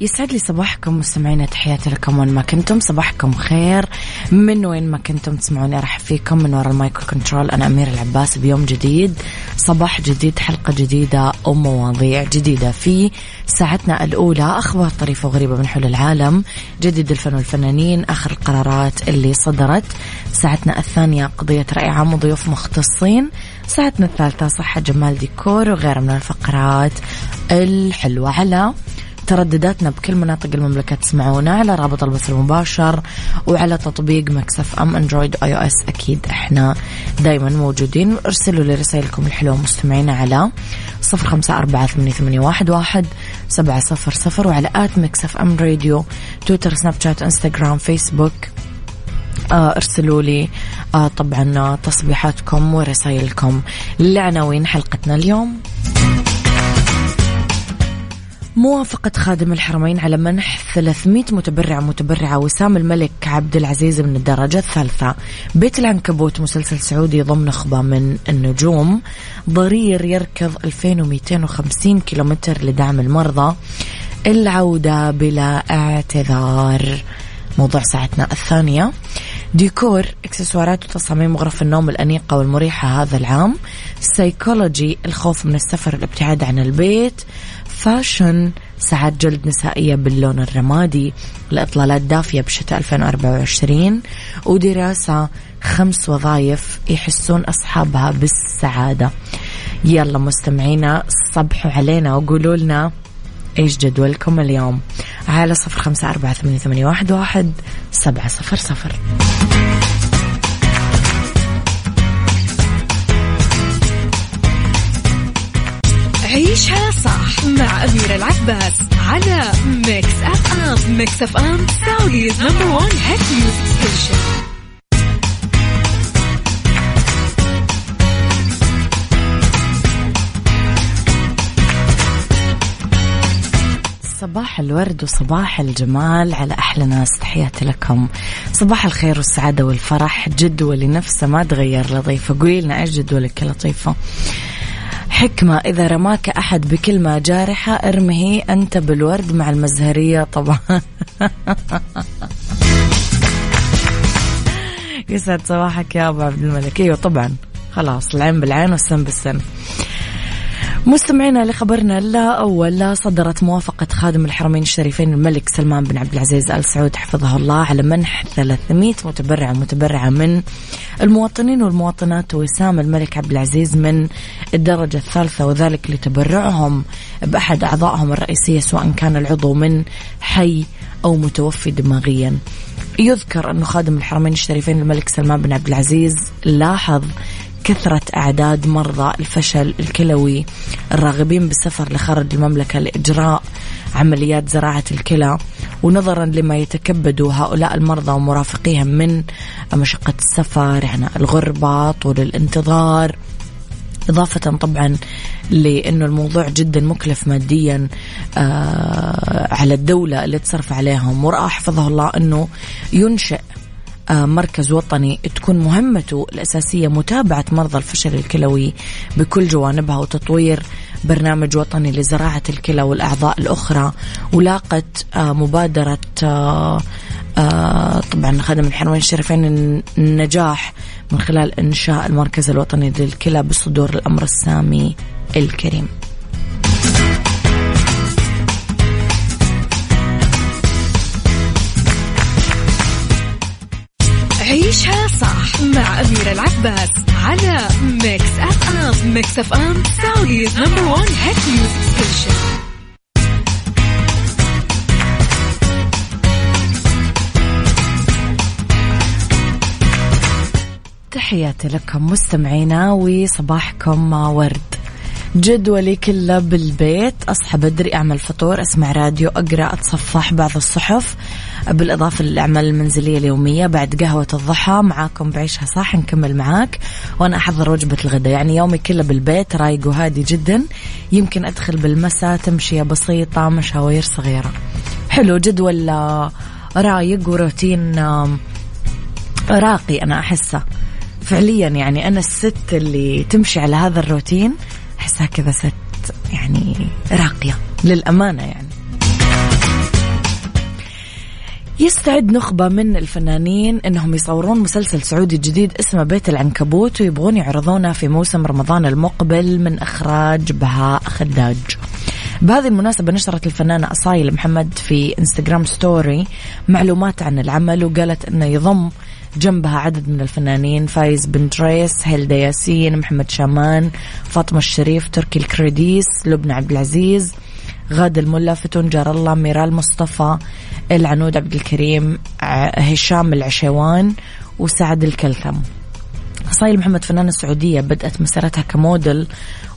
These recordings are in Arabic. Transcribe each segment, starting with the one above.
يسعد لي صباحكم مستمعينا تحياتي لكم وين ما كنتم. صباحكم خير. من وين ما كنتم تسمعوني أرحب فيكم من وراء ال mic وال control أنا أميرة العباس بيوم جديد. صباح جديد حلقة جديدة ومواضيع جديدة. في ساعتنا الأولى أخبار طريفة وغريبة من حول العالم. جديد الفن والفنانين آخر القرارات اللي صدرت. ساعتنا الثانية قضية راي عام وضيوف مختصين. ساعتنا الثالثة صحة جمال ديكور وغيرها من الفقرات الحلوة. على تردداتنا بكل مناطق المملكة تسمعونا على رابط البث المباشر وعلى تطبيق Mix FM أندرويد iOS أكيد إحنا دايما موجودين. ارسلوا لي رسائلكم الحلوة مستمعينا على صفر خمسة أربعة ثمانية واحد سبعة صفر صفر وعلى at Mix FM راديو تويتر سناب شات إنستغرام فيسبوك. آه ارسلوا لي آه طبعا تصبيحاتكم ورسائلكم. لعناوين حلقتنا اليوم. موافقة خادم الحرمين على منح 300 متبرع متبرعة وسام الملك عبد العزيز من الدرجة الثالثة. بيت العنكبوت مسلسل سعودي ضمن نخبة من النجوم. ضرير يركض 2250 كيلومتر لدعم المرضى. العودة بلا اعتذار. موضوع ساعتنا الثانية. ديكور إكسسوارات وتصاميم غرف النوم الأنيقة والمريحة هذا العام. سيكولوجي الخوف من السفر الابتعاد عن البيت. fashion ساعات جلد نسائية باللون الرمادي الإطلالات دافية بشتاء 2024 ودراسة خمس وظائف يحسون أصحابها بالسعادة. يلا مستمعينا صبحوا علينا وقولوا لنا إيش جدولكم اليوم. على صفر خمسة أربعة ثمانية واحد واحد سبعة صفر صفر. العباس على Mix FM Mix FM Saudi's number one hit music station صباح الورد وصباح الجمال على أحلى ناس. تحياتي لكم. صباح الخير والسعادة والفرح. جدولي نفسه ما تغير لطيفة. قولي لنا إيش جدولك يا لطيفة؟ حكمة إذا رماك أحد بكلمة جارحة ارمه أنت بالورد مع المزهرية طبعا. يسعد صباحك يا أبو عبد الملك. أيوة طبعا. خلاص العين بالعين والسن بالسن. مستمعينا لخبرنا لا أول لا صدرت موافقة خادم الحرمين الشريفين الملك سلمان بن عبد العزيز آل سعود حفظه الله على منح 300 متبرع متبرعة من المواطنين والمواطنات وسام الملك عبد العزيز من الدرجة الثالثة وذلك لتبرعهم بأحد أعضائهم الرئيسية سواء كان العضو من حي أو متوفي دماغيا. يذكر أنه خادم الحرمين الشريفين الملك سلمان بن عبد العزيز لاحظ كثرة أعداد مرضى الفشل الكلوي الراغبين بالسفر لخارج المملكة لإجراء عمليات زراعة الكلى. ونظرا لما يتكبد هؤلاء المرضى ومرافقيهم من مشقة السفر يعني الغربة طول الانتظار. إضافة طبعا لأنه الموضوع جدا مكلف ماديا آه على الدولة اللي تصرف عليهم. ورأى حفظه الله أنه ينشئ مركز وطني تكون مهمته الأساسية متابعة مرضى الفشل الكلوي بكل جوانبها وتطوير برنامج وطني لزراعة الكلى والأعضاء الأخرى. ولاقت آه، مبادرة آه، طبعا خدم الحرمين الشريفين النجاح من خلال إنشاء المركز الوطني للكلى بصدور الأمر السامي الكريم. عيشها صح مع أميرة العباس على Mix FM Mix FM Saudi's number one hit music station تحياتي لكم مستمعينا وصباحكم ورد. جدولي كله بالبيت. أصحى بدري أعمل فطور أسمع راديو أقرأ أتصفح بعض الصحف. بالإضافة للأعمال المنزلية اليومية بعد قهوة الضحى معاكم بعيشها صح نكمل معاك. وأنا أحضر وجبة الغداء. يعني يومي كله بالبيت رايق وهادي جدا. يمكن أدخل بالمساء تمشية بسيطة مشاوير صغيرة. حلو جدول رايق وروتين راقي أنا أحسه. فعليا يعني أنا الست اللي تمشي على هذا الروتين. أحسها كذا ست يعني راقية للأمانة يعني يستعد نخبة من الفنانين إنهم يصورون مسلسل سعودي جديد اسمه بيت العنكبوت ويبغون يعرضونه في موسم رمضان المقبل من إخراج بهاء خداج. بهذه المناسبة نشرت الفنانة أصايل محمد في انستغرام story معلومات عن العمل وقالت إنه يضم جنبها عدد من الفنانين فايز بن دريس هيلدا ياسين محمد شامان فاطمة الشريف تركي الكريديس لبنى عبد العزيز غاد الملا فتون جار الله ميرال مصطفى العنود عبد الكريم هشام العشيوان وسعد الكلثم. أصايل محمد فنانة سعودية بدأت مسيرتها كموديل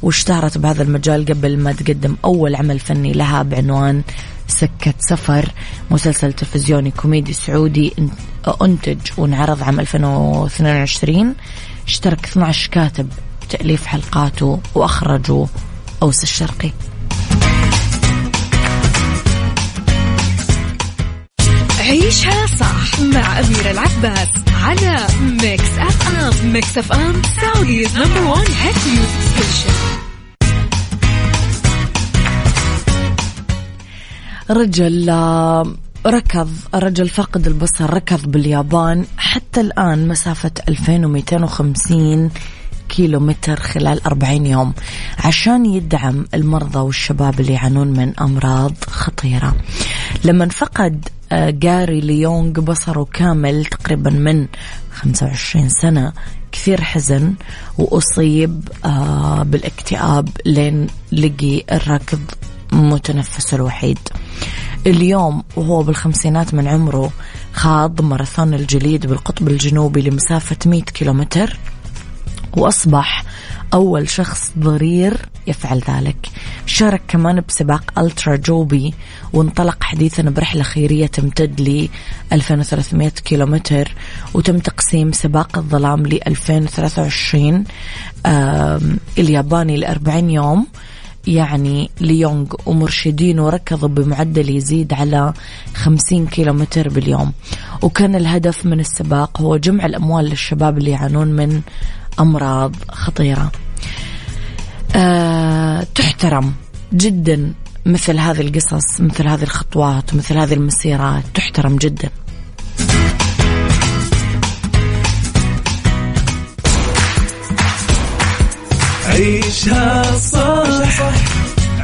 واشتهرت بهذا المجال قبل ما تقدم أول عمل فني لها بعنوان سكة سفر مسلسل تلفزيوني كوميدي سعودي أنتج وانعرض عام 2022 اشترك 12 كاتب بتأليف حلقاته وأخرجوا أوس الشرقي. عيشها صح مع أميرة العباس على Mix FM Mix FM Saudi's number one hit music station رجل ركض رجل فاقد البصر ركض باليابان حتى الآن مسافة 2250 كيلو متر خلال 40 يوم عشان يدعم المرضى والشباب اللي يعانون من أمراض خطيرة. لما فقد آه، جاري ليونغ بصره كامل تقريبا من 25 سنة كثير حزن وأصيب آه، بالاكتئاب لين لقي الركض متنفسه الوحيد. اليوم وهو بالخمسينات من عمره خاض ماراثون الجليد بالقطب الجنوبي لمسافة 100 كيلومتر وأصبح أول شخص ضرير يفعل ذلك. شارك كمان بسباق ألترا جوبي وانطلق حديثا برحلة خيرية تمتد ل 2300 كيلومتر وتم تقسيم سباق الظلام ل 2023 الياباني ل 40 يوم يعني ليونغ ومرشدينه ركضوا بمعدل يزيد على 50 كيلومتر باليوم. وكان الهدف من السباق هو جمع الأموال للشباب اللي يعانون من أمراض خطيرة. أه تحترم جدا مثل هذه القصص مثل هذه الخطوات مثل هذه المسيرات. تحترم جدا. عيشها صح.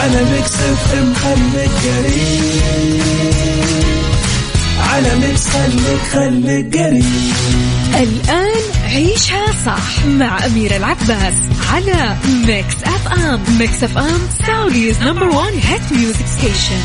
على Mix FM خليك قريب. على Mix خليك خليك قريب. الآن عيشها صح مع أميرة العباس على Mix FM. Mix FM Saudi's number one hit music station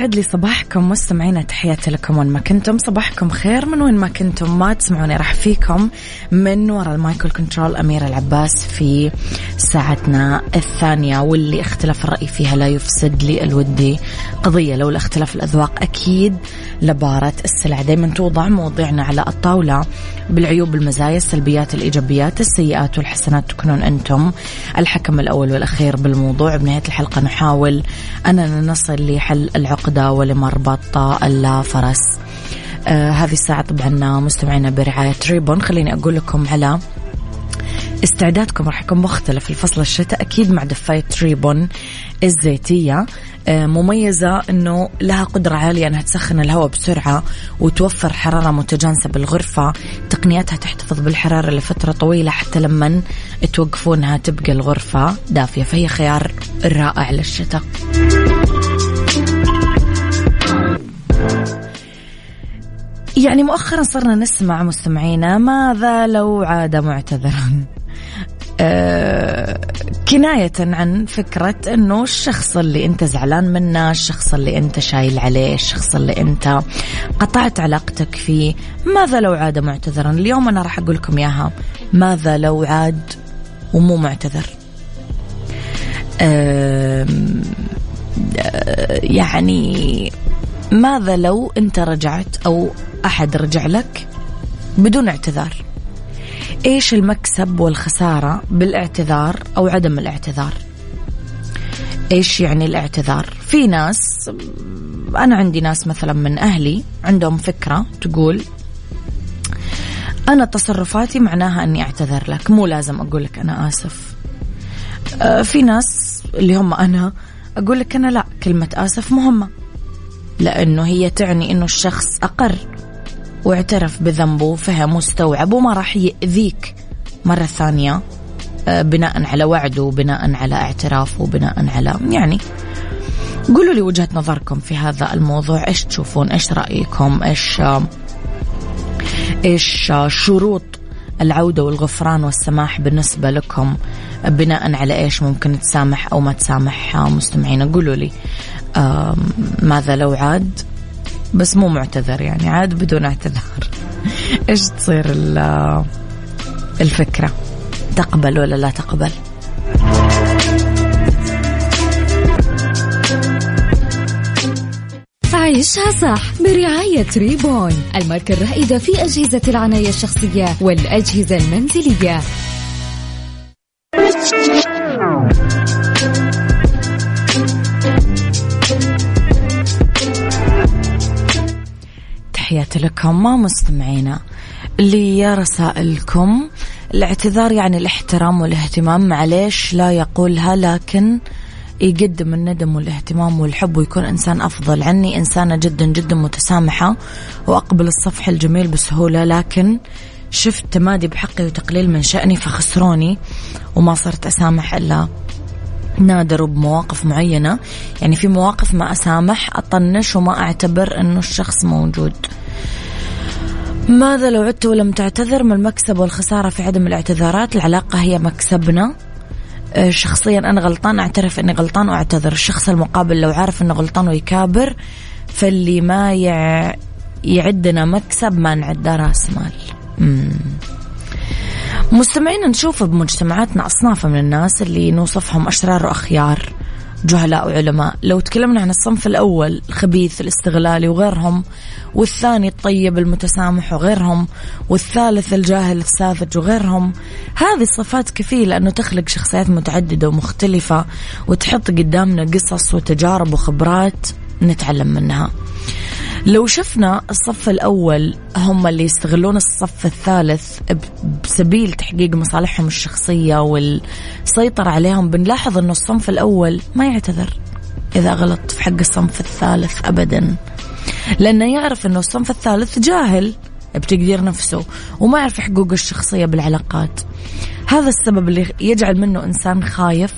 يسعد لي صباحكم مستمعينا تحياتي لكم وين ما كنتم. صباحكم خير من وين ما كنتم. ما تسمعوني راح فيكم من وراء المايكل كنترول أميرة العباس في ساعتنا الثانية واللي اختلاف الرأي فيها لا يفسد لي الودي قضية لو الاختلاف الأذواق أكيد لبارة السلع. دايما توضع مواضيعنا على الطاولة بالعيوب المزايا السلبيات الإيجابيات السيئات والحسنات تكونون أنتم الحكم الأول والأخير بالموضوع. بنهاية الحلقة نحاول أننا نصل لحل العقدة ولمربط الفرس آه هذه الساعة طبعا مستمعينا برعاية ريبون. خليني أقول لكم على استعدادكم راح يكون مختلف. الفصل الشتاء أكيد مع دفاية ريبون الزيتية. آه، مميزة أنه لها قدرة عالية أنها تسخن الهواء بسرعة وتوفر حرارة متجانسة بالغرفة. تقنياتها تحتفظ بالحرارة لفترة طويلة حتى لما توقفونها تبقى الغرفة دافية. فهي خيار رائع للشتاء. يعني مؤخرا صرنا نسمع مستمعينا ماذا لو عاد معتذرا؟ آه كناية عن فكرة إنه الشخص اللي أنت زعلان منه الشخص اللي أنت شايل عليه الشخص اللي أنت قطعت علاقتك فيه ماذا لو عاد معتذرا؟ اليوم أنا راح أقول لكم إياها. ماذا لو عاد ومو معتذر؟ آه يعني ماذا لو انت رجعت أو احد رجع لك بدون اعتذار؟ إيش المكسب والخسارة بالاعتذار أو عدم الاعتذار؟ إيش يعني الاعتذار؟ في ناس أنا عندي ناس مثلا من أهلي عندهم فكرة تقول أنا تصرفاتي معناها أني أعتذر لك مو لازم أقول لك أنا آسف. آه، في ناس اللي هم أنا أقول لك أنا لا كلمة آسف مهمة. لأنه هي تعني إنه الشخص أقر واعترف بذنبه وفهم واستوعب وما راح يأذيك مرة ثانية آه، بناء على وعده وبناء على اعترافه وبناء على يعني قولوا لي وجهة نظركم في هذا الموضوع. إيش تشوفون؟ إيش رأيكم؟ إيش آه، إيش آه، شروط العودة والغفران والسماح بالنسبة لكم. بناء على إيش ممكن تسامح أو ما تسامح مستمعين قولوا لي ماذا لو عاد؟ بس مو معتذر يعني عاد بدون اعتذار. إيش تصير الفكرة؟ تقبل ولا لا تقبل؟ عيشها صح برعاية ريبون الماركة الرائدة في أجهزة العناية الشخصية والأجهزة المنزلية. تحياتي لكم ما مستمعينا اللي رسائلكم. الاعتذار يعني الاحترام والاهتمام معليش لا يقولها لكن يقدم الندم والاهتمام والحب ويكون إنسان أفضل. عني إنسانة جدا جدا متسامحة وأقبل الصفح الجميل بسهولة لكن شفت تمادي بحقي وتقليل من شأني فخسروني وما صرت أسامح إلا نادر بمواقف معينة. يعني في مواقف ما أسامح أطنش وما أعتبر أنه الشخص موجود. ماذا لو عدت ولم تعتذر؟ ما المكسب والخسارة في عدم الاعتذارات. العلاقة هي مكسبنا. شخصيا أنا غلطان أعترف أني غلطان وأعتذر. الشخص المقابل لو عارف أنه غلطان ويكابر فاللي ما يعدنا مكسب ما نعده راس مال. مستمعين نشوف بمجتمعاتنا أصناف من الناس اللي نوصفهم أشرار وأخيار. جهلاء وعلماء. لو تكلمنا عن الصنف الأول الخبيث الاستغلالي وغيرهم والثاني الطيب المتسامح وغيرهم والثالث الجاهل الساذج وغيرهم هذه الصفات كفيلة أنه تخلق شخصيات متعددة ومختلفة وتحط قدامنا قصص وتجارب وخبرات نتعلم منها. لو شفنا الصف الأول هم اللي يستغلون الصف الثالث بسبيل تحقيق مصالحهم الشخصية والسيطرة عليهم بنلاحظ أنه الصنف الأول ما يعتذر إذا غلط في حق الصنف الثالث أبدا. لأنه يعرف أنه الصنف الثالث جاهل بتقدير نفسه وما يعرف حقوق الشخصية بالعلاقات. هذا السبب اللي يجعل منه إنسان خايف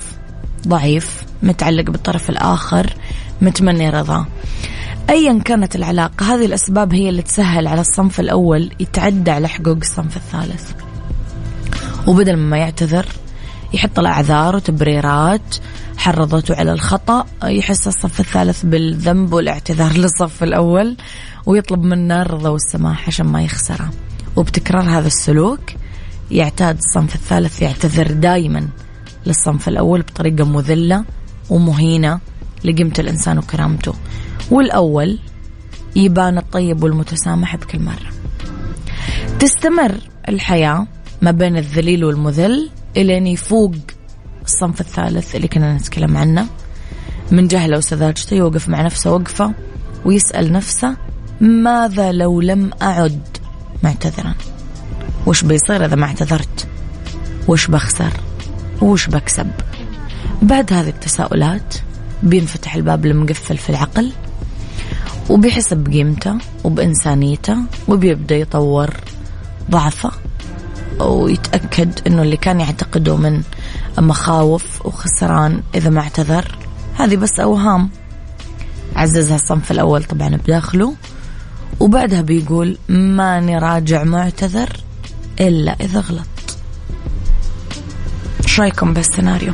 ضعيف متعلق بالطرف الآخر متمني رضاه ايا كانت العلاقة هذه الأسباب هي اللي تسهل على الصنف الأول يتعدى على حقوق الصنف الثالث. وبدل ما يعتذر يحط الأعذار وتبريرات حرضته على الخطأ يحس الصف الثالث بالذنب والاعتذار للصف الأول ويطلب منه الرضا والسماح عشان ما يخسره. وبتكرار هذا السلوك يعتاد الصنف الثالث يعتذر دائما للصنف الأول بطريقة مذلة ومهينة لقيمة الإنسان وكرامته. والأول يبان الطيب والمتسامح بكل مرة. تستمر الحياة ما بين الذليل والمذل إلين يفوق الصنف الثالث اللي كنا نتكلم عنه. من جهله وسذاجته يوقف مع نفسه وقفة ويسأل نفسه ماذا لو لم أعد معتذرا؟ وش بيصير إذا ما اعتذرت؟ وش بخسر؟ وش بكسب؟ بعد هذه التساؤلات بينفتح الباب المقفل في العقل. وبيحس بقيمته وبإنسانيته وبيبدأ يطور ضعفه ويتأكد أنه اللي كان يعتقده من مخاوف وخسران إذا ما اعتذر هذه بس أوهام. عززها الصنف الأول طبعا بداخله وبعدها بيقول ماني راجع معتذر إلا إذا غلط. رأيكم بالسيناريو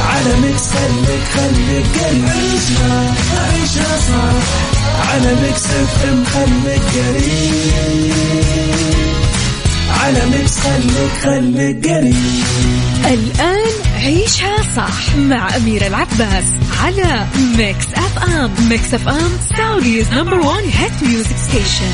على Mix خليك خليك قريب عيشها عيشها صح. على Mix FM خليك قريب. على Mix خليك خليك قريب. الآن عيشها صح مع أميرة العباس على Mix FM. Mix FM Saudi's number one hit music station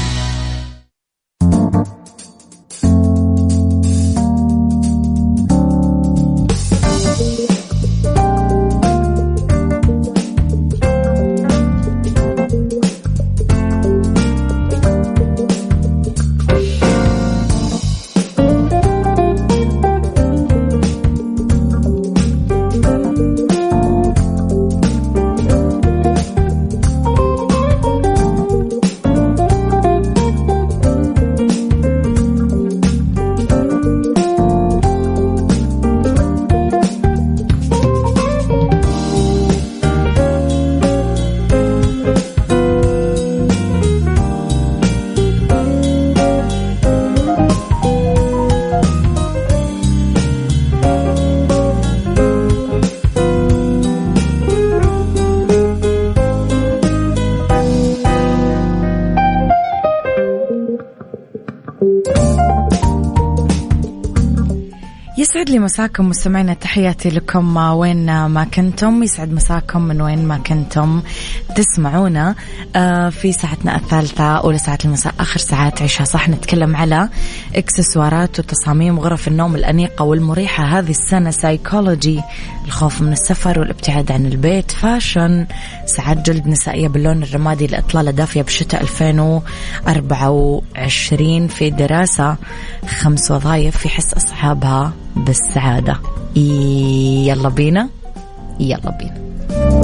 لي مساكم مستمعينا تحياتي لكم. وين ما كنتم يسعد مساكم من وين ما كنتم. تسمعونا آه، في ساعتنا الثالثة أولى ساعات المساء آخر ساعات عيشها صح نتكلم على إكسسوارات وتصاميم غرف النوم الأنيقة والمريحة. هذه السنة سايكولوجي الخوف من السفر والابتعاد عن البيت fashion. ساعات جلد نسائية باللون الرمادي لإطلالة دافية بشتاء 2024 في دراسة خمس وظائف في حس أصحابها بالسعادة. يلا بينا. يلا بينا.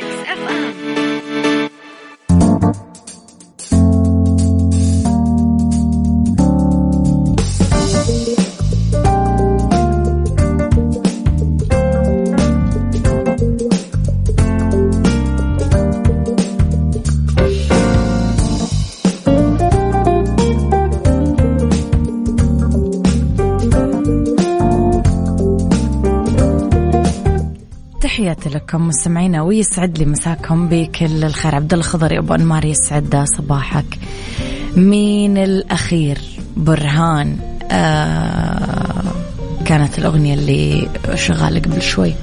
لكم مستمعينا ويسعد لي مساكم بكل الخير. عبد الله أبو أنمار يسعد صباحك. مين الأخير؟ برهان. آه كانت الأغنية اللي شغاله قبل شوي.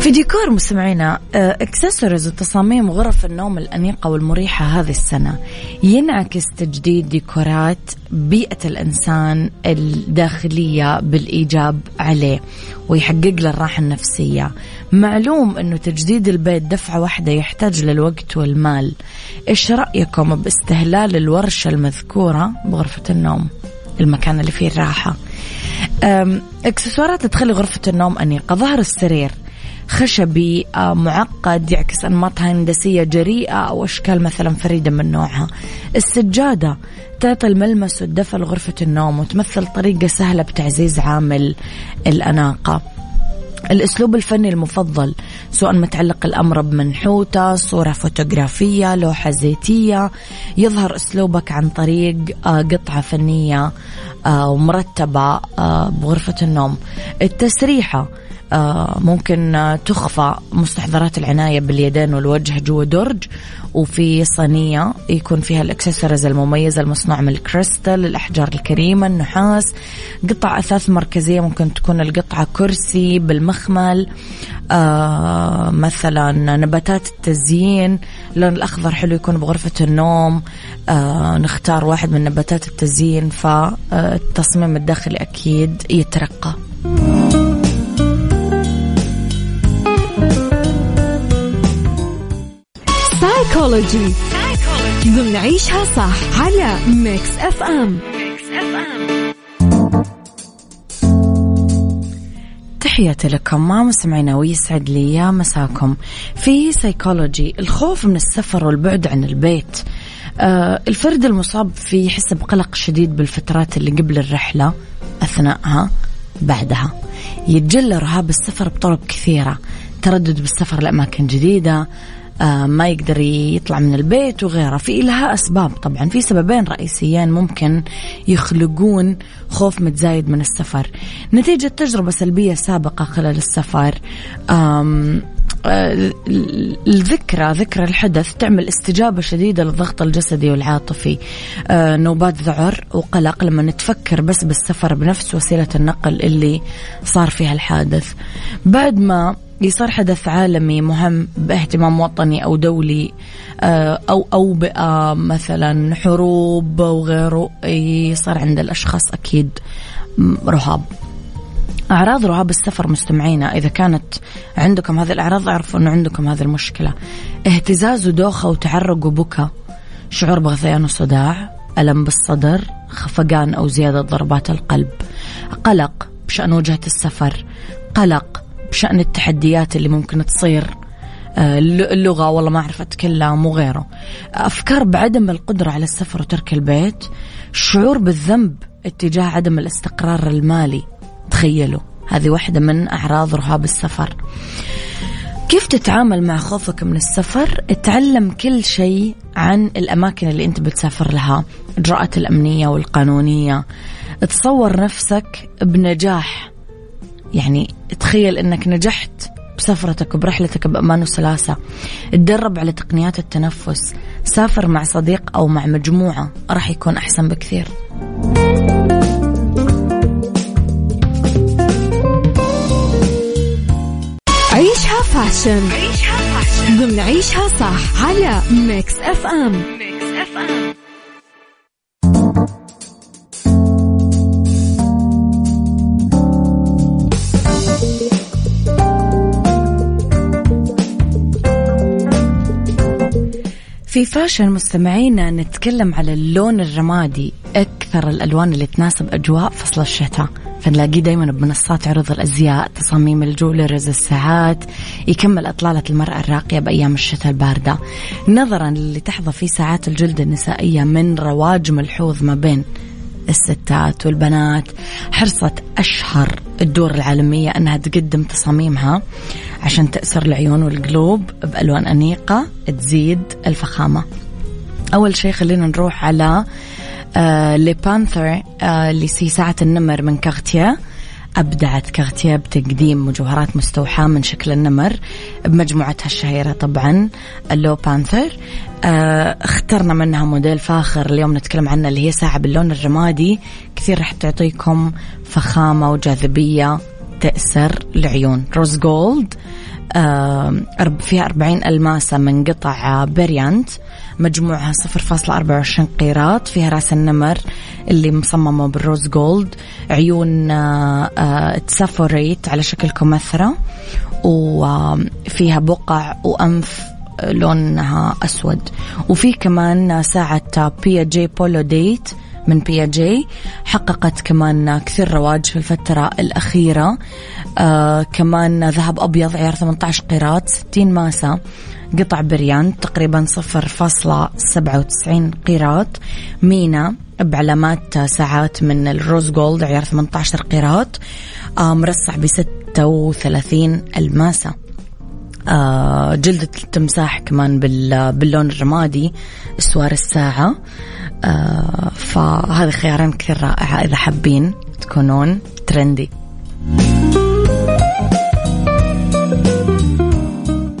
في ديكور مستمعينا اكسسوارز وتصاميم غرف النوم الأنيقة والمريحة هذه السنة. ينعكس تجديد ديكورات بيئة الإنسان الداخلية بالإيجاب عليه ويحقق له الراحة النفسية. معلوم أنه تجديد البيت دفعة واحدة يحتاج للوقت والمال. إيش رأيكم باستهلال الورشة المذكورة بغرفة النوم؟ المكان اللي فيه الراحة. اكسسوارات تخلي غرفة النوم أنيقة. ظهر السرير. خشبي آه، معقد يعكس أنماط هندسية جريئة أو أشكال مثلا فريدة من نوعها. السجادة تعطي الملمس والدفء لغرفة النوم وتمثل طريقة سهلة بتعزيز عامل الأناقة. الأسلوب الفني المفضل سواء متعلق الأمر بمنحوتة صورة فوتوغرافية لوحة زيتية يظهر أسلوبك عن طريق آه، قطعة فنية آه، ومرتبة بغرفة النوم. التسريحة ممكن تخفى مستحضرات العناية باليدين والوجه جوا درج وفي صينية يكون فيها الاكسسوارز المميزة المصنوعة من الكريستال الأحجار الكريمة النحاس قطع أثاث مركزية ممكن تكون القطعة كرسي بالمخمل آه مثلا نباتات التزيين اللون الأخضر حلو يكون بغرفة النوم آه نختار واحد من نباتات التزيين فالتصميم الداخلي أكيد يترقى. سايكولوجي ضمن عيشها صح على Mix FM تحياتي لكم مع مستمعينا ويسعد لي يا مساكم. في سيكولوجي الخوف من السفر والبعد عن البيت. آه الفرد المصاب فيه يحس بقلق شديد بالفترات اللي قبل الرحلة أثناءها بعدها. يتجلى رهاب السفر بطرق كثيرة. تردد بالسفر لأماكن جديدة. ما يقدر يطلع من البيت وغيره. في لها أسباب طبعا في سببين رئيسيين ممكن يخلقون خوف متزايد من السفر. نتيجة تجربة سلبية سابقة خلال السفر آه، الذكرى ذكرى الحدث تعمل استجابة شديدة للضغط الجسدي والعاطفي. آه، نوبات ذعر وقلق لما نتفكر بس بالسفر بنفس وسيلة النقل اللي صار فيها الحادث. بعد ما يصير حدث عالمي مهم باهتمام وطني أو دولي آه، أو اوبئه مثلا حروب وغيره يصير عند الأشخاص أكيد رهاب. أعراض رهاب السفر مستمعينا إذا كانت عندكم هذه الأعراض اعرفوا أنه عندكم هذه المشكلة. اهتزاز ودوخة وتعرق وبكى شعور بغثيان وصداع ألم بالصدر خفقان أو زيادة ضربات القلب. قلق بشأن وجهة السفر. قلق بشأن التحديات اللي ممكن تصير آه، اللغة والله ما أعرف أتكلم وغيره. أفكار بعدم القدرة على السفر وترك البيت شعور بالذنب اتجاه عدم الاستقرار المالي تخيلوا. هذه واحدة من أعراض رهاب السفر. كيف تتعامل مع خوفك من السفر؟ اتعلم كل شيء عن الأماكن اللي أنت بتسافر لها إجراءات الأمنية والقانونية. تصور نفسك بنجاح يعني تخيل إنك نجحت بسفرتك وبرحلتك بأمان وسلاسة تدرب على تقنيات التنفس سافر مع صديق أو مع مجموعة راح يكون أحسن بكثير. عيشها fashion. عيشها fashion. ضمن عيشها صح على Mix FM. Mix FM في فاشن مستمعينا نتكلم على اللون الرمادي. أكثر الألوان اللي تناسب أجواء فصل الشتاء. فنلاقيه دايما بمنصات عروض الأزياء تصاميم الجولرز الساعات يكمل أطلالة المرأة الراقية بأيام الشتاء الباردة. نظرا للي تحظى فيه ساعات الجلد النسائية من رواج ملحوظ ما بين الستات والبنات حرصت أشهر الدور العالمية أنها تقدم تصاميمها عشان تأسر العيون والقلوب بألوان أنيقة تزيد الفخامة. أول شيء خلينا نروح على آه La Panthère آه اللي هي ساعة النمر من Cartier أبدعت Cartier بتقديم مجوهرات مستوحاة من شكل النمر بمجموعتها الشهيرة طبعا ال La Panthère. آه اخترنا منها موديل فاخر اليوم نتكلم عنه اللي هي ساعة باللون الرمادي. كثير راح تعطيكم فخامة وجاذبية تأسر العيون. روز جولد فيها 40 ألماسة من قطع بريليانت مجموعها 0.24 قيراط فيها رأس النمر اللي مصممة بالروز جولد عيون تسافوريت على شكل كمثرة وفيها بقع وأنف لونها أسود. وفي كمان ساعة بياجيه بولو ديت من بياجيه حققت كمان كثير رواج في الفترة الأخيرة. آه كمان ذهب أبيض عيار 18 قيراط 60 ماسة قطع بريليانت تقريبا 0.97 قيراط. مينا بعلامات ساعات من الروز جولد عيار 18 قيراط. آه مرصع ب 36 الماسة. آه جلدة التمساح كمان باللون الرمادي اسوار الساعة. فهذه خيارين كثير رائعة إذا حابين تكونون ترندي.